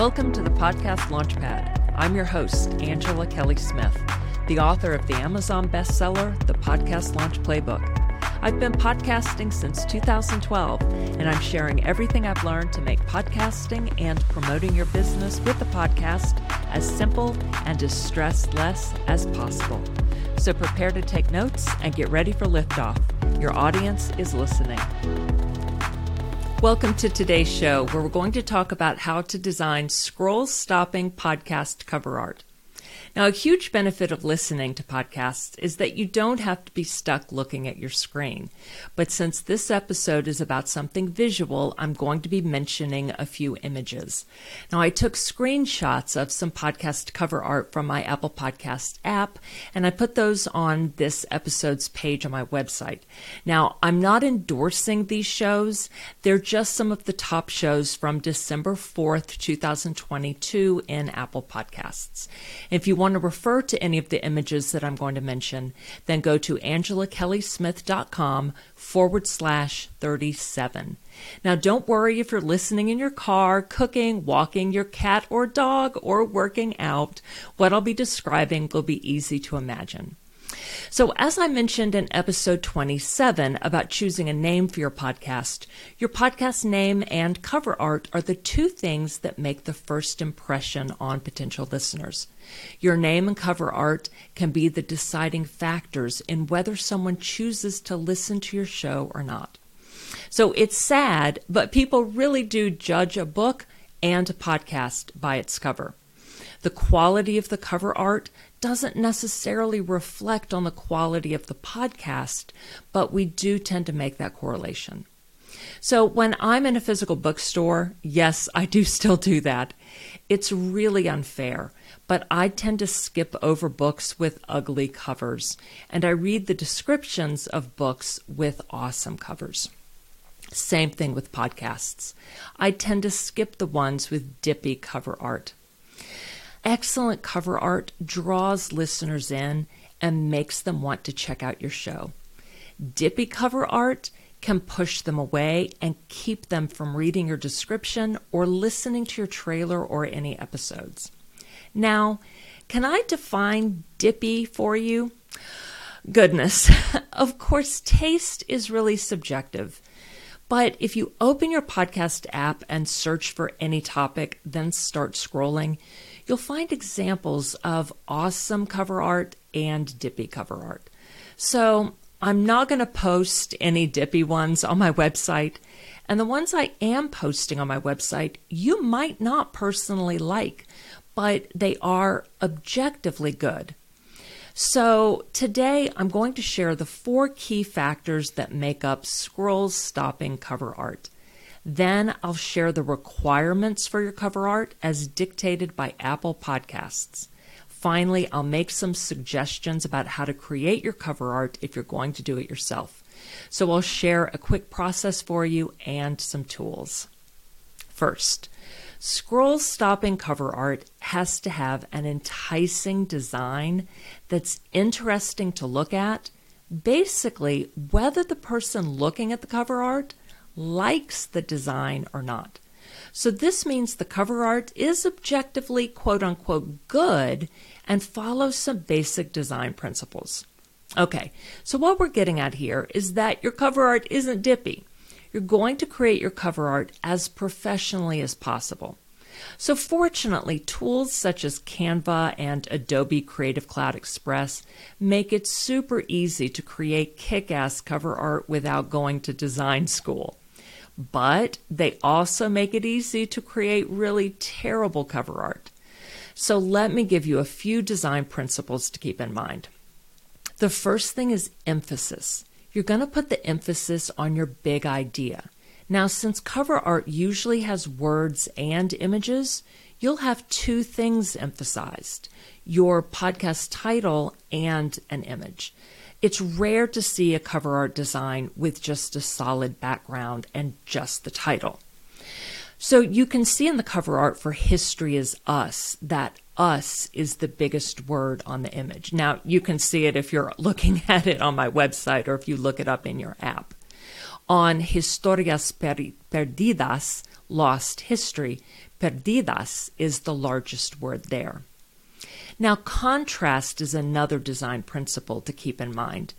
Welcome to the Podcast Launchpad. I'm your host, Angela Kelly Smith, the author of the Amazon bestseller, The Podcast Launch Playbook. I've been podcasting since 2012, and I'm sharing everything I've learned to make podcasting and promoting your business with the podcast as simple and as stressless as possible. So prepare to take notes and get ready for liftoff. Your audience is listening. Welcome to today's show, where we're going to talk about how to design scroll stopping podcast cover art. Now, a huge benefit of listening to podcasts is that you don't have to be stuck looking at your screen. But since this episode is about something visual, I'm going to be mentioning a few images. Now, I took screenshots of some podcast cover art from my Apple Podcast app, and I put those on this episode's page on my website. Now, I'm not endorsing these shows, they're just some of the top shows from December 4th, 2022 in Apple Podcasts. If you want to refer to any of the images that I'm going to mention, then go to angelakellysmith.com forward slash 37. Now, don't worry if you're listening in your car, cooking, walking your cat or dog, or working out. What I'll be describing will be easy to imagine. So, as I mentioned in episode 27 about choosing a name for your podcast, your podcast name and cover art are the two things that make the first impression on potential listeners. Your name and cover art can be the deciding factors in whether someone chooses to listen to your show or not. So, it's sad, but people really do judge a book and a podcast by its cover. The quality of the cover art doesn't necessarily reflect on the quality of the podcast, but we do tend to make that correlation. So when I'm in a physical bookstore, yes, I do still do that. It's really unfair, but I tend to skip over books with ugly covers, and I read the descriptions of books with awesome covers. Same thing with podcasts. I tend to skip the ones with dippy cover art. Excellent cover art draws listeners in and makes them want to check out your show. Dippy cover art can push them away and keep them from reading your description or listening to your trailer or any episodes. Now, can I define dippy for you? Goodness, of course, taste is really subjective. But if you open your podcast app and search for any topic, then start scrolling, you'll find examples of awesome cover art and dippy cover art. So I'm not going to post any dippy ones on my website. And the ones I am posting on my website, you might not personally like, but they are objectively good. So today I'm going to share the four key factors that make up scroll stopping cover art. Then I'll share the requirements for your cover art as dictated by Apple Podcasts. Finally, I'll make some suggestions about how to create your cover art if you're going to do it yourself. So I'll share a quick process for you and some tools. First, scroll stopping cover art has to have an enticing design that's interesting to look at. Basically, whether the person looking at the cover art likes the design or not. So this means the cover art is objectively quote unquote good and follows some basic design principles. Okay, so what we're getting at here is that your cover art isn't dippy. You're going to create your cover art as professionally as possible. So, fortunately, tools such as Canva and Adobe Creative Cloud Express make it super easy to create kick ass cover art without going to design school but they also make it easy to create really terrible cover art. So let me give you a few design principles to keep in mind. The first thing is emphasis. You're going to put the emphasis on your big idea. Now, since cover art usually has words and images, you'll have two things emphasized your podcast title and an image. It's rare to see a cover art design with just a solid background and just the title. So you can see in the cover art for History is Us that us is the biggest word on the image. Now, you can see it if you're looking at it on my website or if you look it up in your app. On Historias Perdidas, lost history. Perdidas is the largest word there. Now, contrast is another design principle to keep in mind.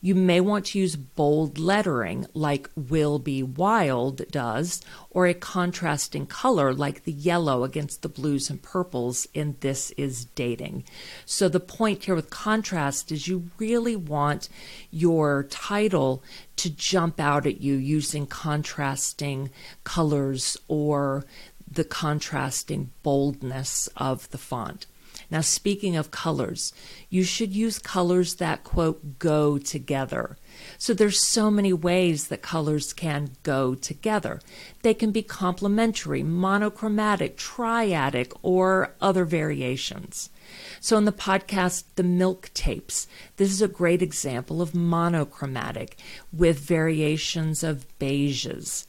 You may want to use bold lettering like Will Be Wild does, or a contrasting color like the yellow against the blues and purples in This Is Dating. So, the point here with contrast is you really want your title to jump out at you using contrasting colors or the contrasting boldness of the font. Now, speaking of colors, you should use colors that, quote, go together. So there's so many ways that colors can go together. They can be complementary, monochromatic, triadic, or other variations. So in the podcast, The Milk Tapes, this is a great example of monochromatic with variations of beiges.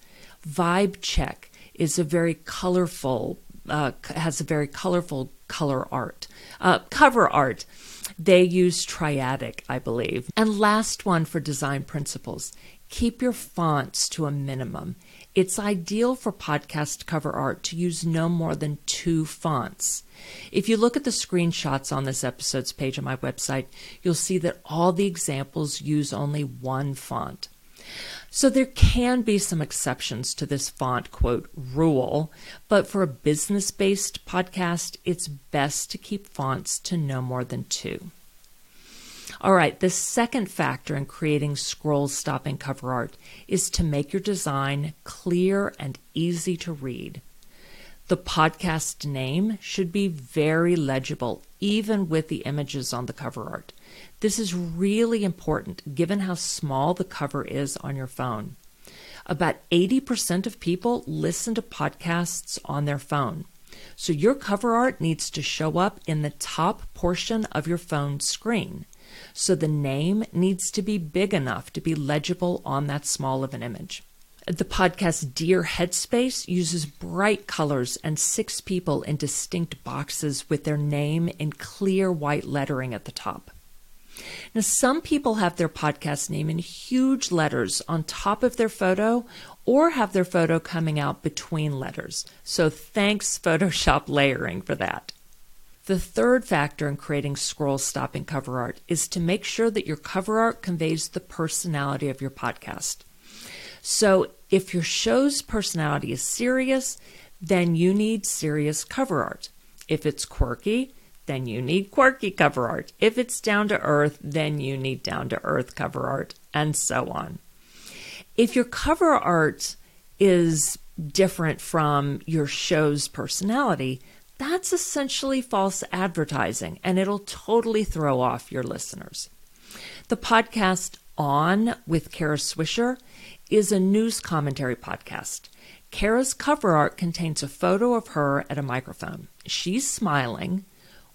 Vibe Check is a very colorful, uh, has a very colorful color art. Uh, cover art, they use triadic, I believe. And last one for design principles keep your fonts to a minimum. It's ideal for podcast cover art to use no more than two fonts. If you look at the screenshots on this episode's page on my website, you'll see that all the examples use only one font. So there can be some exceptions to this font quote rule, but for a business based podcast, it's best to keep fonts to no more than two. All right, the second factor in creating scroll stopping cover art is to make your design clear and easy to read. The podcast name should be very legible, even with the images on the cover art. This is really important given how small the cover is on your phone. About 80% of people listen to podcasts on their phone. So your cover art needs to show up in the top portion of your phone screen. So the name needs to be big enough to be legible on that small of an image. The podcast Dear Headspace uses bright colors and six people in distinct boxes with their name in clear white lettering at the top. Now, some people have their podcast name in huge letters on top of their photo or have their photo coming out between letters. So, thanks, Photoshop layering, for that. The third factor in creating scroll stopping cover art is to make sure that your cover art conveys the personality of your podcast. So, if your show's personality is serious, then you need serious cover art. If it's quirky, then you need quirky cover art. If it's down to earth, then you need down to earth cover art, and so on. If your cover art is different from your show's personality, that's essentially false advertising, and it'll totally throw off your listeners. The podcast On with Kara Swisher is a news commentary podcast. Kara's cover art contains a photo of her at a microphone. She's smiling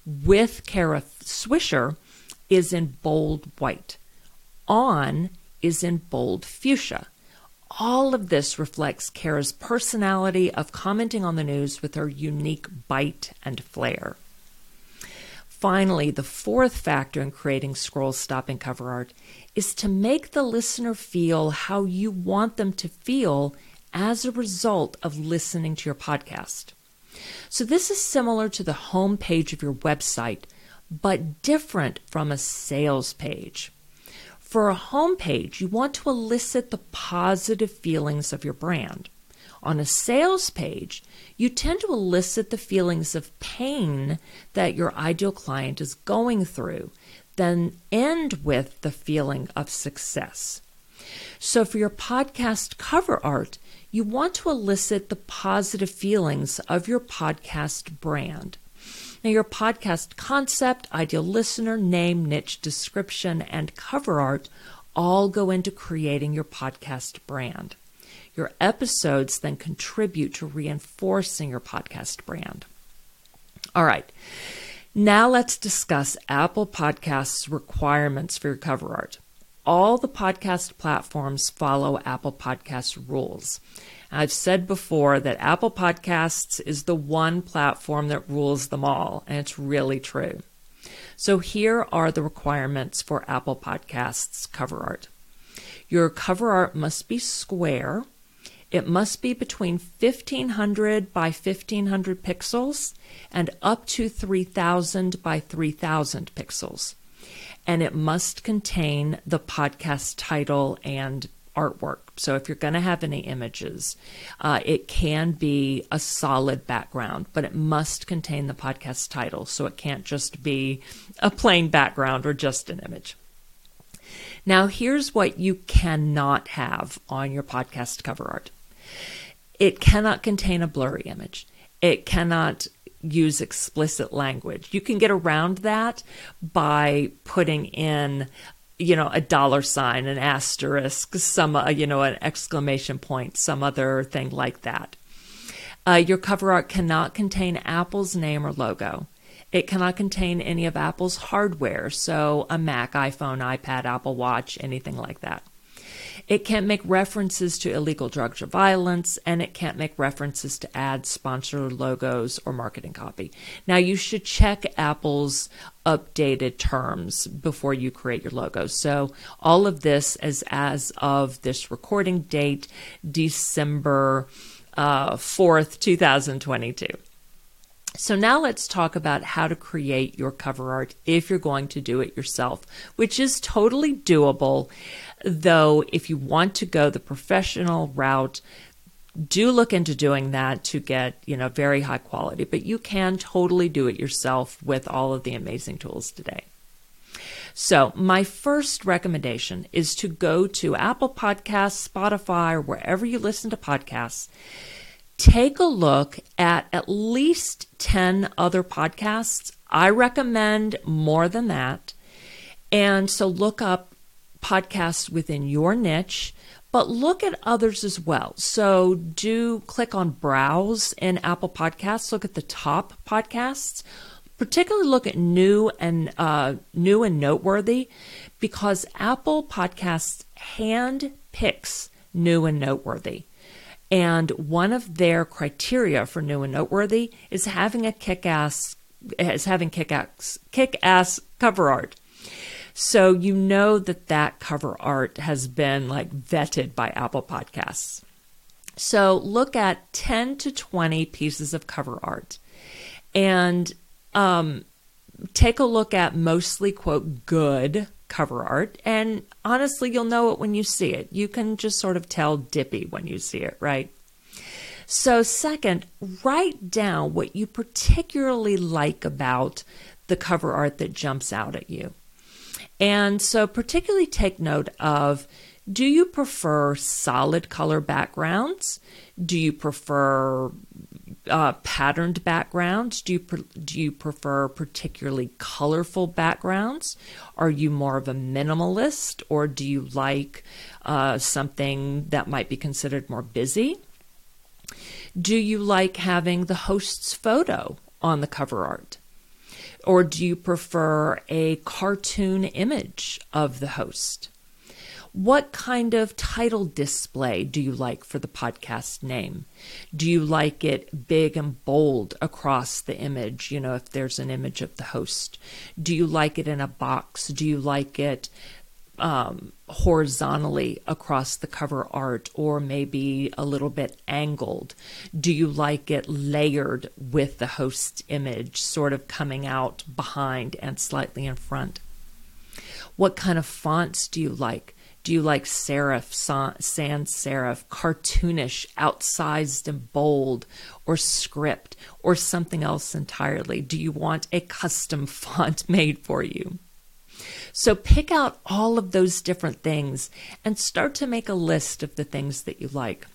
with Kara Swisher is in bold white. On is in bold fuchsia. All of this reflects Kara's personality of commenting on the news with her unique bite and flair. Finally, the fourth factor in creating scroll stopping cover art is to make the listener feel how you want them to feel as a result of listening to your podcast. So this is similar to the home page of your website, but different from a sales page. For a home page, you want to elicit the positive feelings of your brand. On a sales page, you tend to elicit the feelings of pain that your ideal client is going through, then end with the feeling of success. So, for your podcast cover art, you want to elicit the positive feelings of your podcast brand. Now, your podcast concept, ideal listener, name, niche, description, and cover art all go into creating your podcast brand. Your episodes then contribute to reinforcing your podcast brand. All right, now let's discuss Apple Podcasts' requirements for your cover art all the podcast platforms follow Apple Podcasts rules. I've said before that Apple Podcasts is the one platform that rules them all, and it's really true. So here are the requirements for Apple Podcasts cover art. Your cover art must be square. It must be between 1500 by 1500 pixels and up to 3000 by 3000 pixels. And it must contain the podcast title and artwork. So if you're going to have any images, uh, it can be a solid background, but it must contain the podcast title. So it can't just be a plain background or just an image. Now, here's what you cannot have on your podcast cover art it cannot contain a blurry image, it cannot use explicit language. You can get around that by putting in you know, a dollar sign, an asterisk, some, uh, you know, an exclamation point, some other thing like that. Uh, your cover art cannot contain Apple's name or logo. It cannot contain any of Apple's hardware, so a Mac, iPhone, iPad, Apple Watch, anything like that. It can't make references to illegal drugs or violence, and it can't make references to ads, sponsor logos, or marketing copy. Now, you should check Apple's updated terms before you create your logo. So, all of this is as of this recording date, December uh, 4th, 2022. So now let's talk about how to create your cover art if you're going to do it yourself, which is totally doable. Though, if you want to go the professional route, do look into doing that to get, you know, very high quality, but you can totally do it yourself with all of the amazing tools today. So, my first recommendation is to go to Apple Podcasts, Spotify, or wherever you listen to podcasts take a look at at least 10 other podcasts. I recommend more than that. And so look up podcasts within your niche, but look at others as well. So do click on browse in Apple Podcasts, look at the top podcasts. Particularly look at new and uh, new and noteworthy because Apple Podcasts hand picks new and noteworthy. And one of their criteria for new and noteworthy is having a kick-ass is having kick-ass kick-ass cover art. So you know that that cover art has been like vetted by Apple Podcasts. So look at 10 to 20 pieces of cover art and um, take a look at mostly quote good cover art. And honestly, you'll know it when you see it. You can just sort of tell dippy when you see it, right? So, second, write down what you particularly like about the cover art that jumps out at you. And so, particularly take note of do you prefer solid color backgrounds? Do you prefer uh, patterned backgrounds? Do you pre- do you prefer particularly colorful backgrounds? Are you more of a minimalist, or do you like uh, something that might be considered more busy? Do you like having the host's photo on the cover art? Or do you prefer a cartoon image of the host? What kind of title display do you like for the podcast name? Do you like it big and bold across the image, you know, if there's an image of the host? Do you like it in a box? Do you like it um, horizontally across the cover art or maybe a little bit angled? Do you like it layered with the host image, sort of coming out behind and slightly in front? What kind of fonts do you like? Do you like serif, sans serif, cartoonish, outsized and bold, or script, or something else entirely? Do you want a custom font made for you? So pick out all of those different things and start to make a list of the things that you like.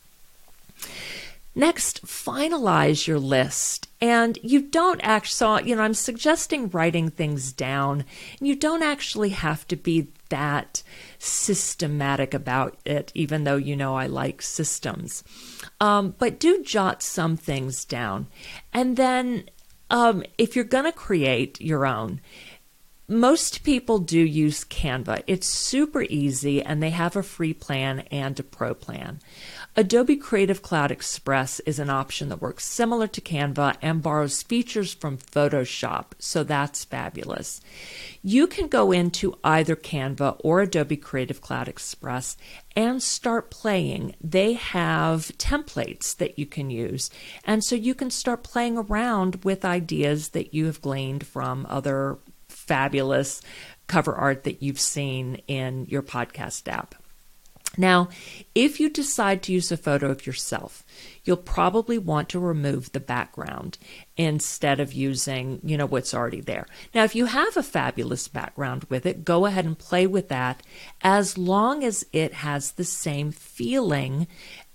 Next, finalize your list. And you don't actually, so, you know, I'm suggesting writing things down. You don't actually have to be that systematic about it, even though you know I like systems. Um, but do jot some things down. And then um, if you're going to create your own, most people do use Canva. It's super easy and they have a free plan and a pro plan. Adobe Creative Cloud Express is an option that works similar to Canva and borrows features from Photoshop, so that's fabulous. You can go into either Canva or Adobe Creative Cloud Express and start playing. They have templates that you can use, and so you can start playing around with ideas that you have gleaned from other fabulous cover art that you've seen in your podcast app. Now, if you decide to use a photo of yourself, you'll probably want to remove the background instead of using, you know, what's already there. Now, if you have a fabulous background with it, go ahead and play with that as long as it has the same feeling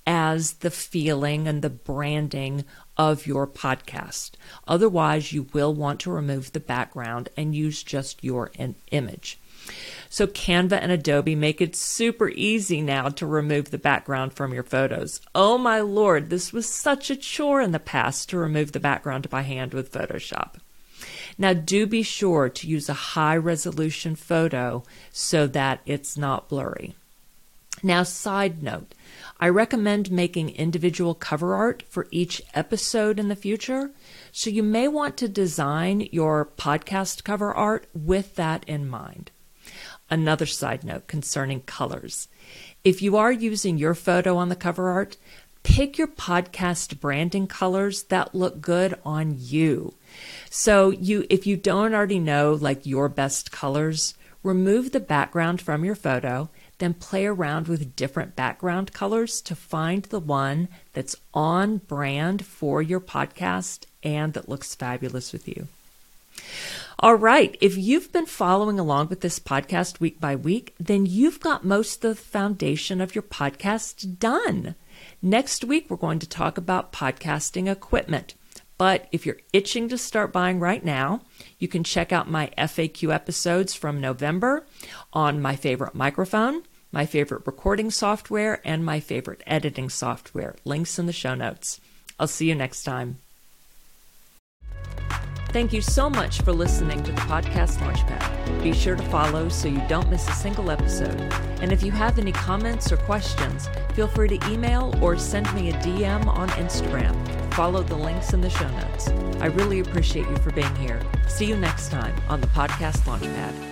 as the feeling and the branding of your podcast. Otherwise, you will want to remove the background and use just your image. So Canva and Adobe make it super easy now to remove the background from your photos. Oh my lord, this was such a chore in the past to remove the background by hand with Photoshop. Now, do be sure to use a high resolution photo so that it's not blurry. Now, side note, I recommend making individual cover art for each episode in the future. So you may want to design your podcast cover art with that in mind. Another side note concerning colors. If you are using your photo on the cover art, pick your podcast branding colors that look good on you. So you if you don't already know like your best colors, remove the background from your photo, then play around with different background colors to find the one that's on brand for your podcast and that looks fabulous with you. All right. If you've been following along with this podcast week by week, then you've got most of the foundation of your podcast done. Next week, we're going to talk about podcasting equipment. But if you're itching to start buying right now, you can check out my FAQ episodes from November on my favorite microphone, my favorite recording software, and my favorite editing software. Links in the show notes. I'll see you next time. Thank you so much for listening to the Podcast Launchpad. Be sure to follow so you don't miss a single episode. And if you have any comments or questions, feel free to email or send me a DM on Instagram. Follow the links in the show notes. I really appreciate you for being here. See you next time on the Podcast Launchpad.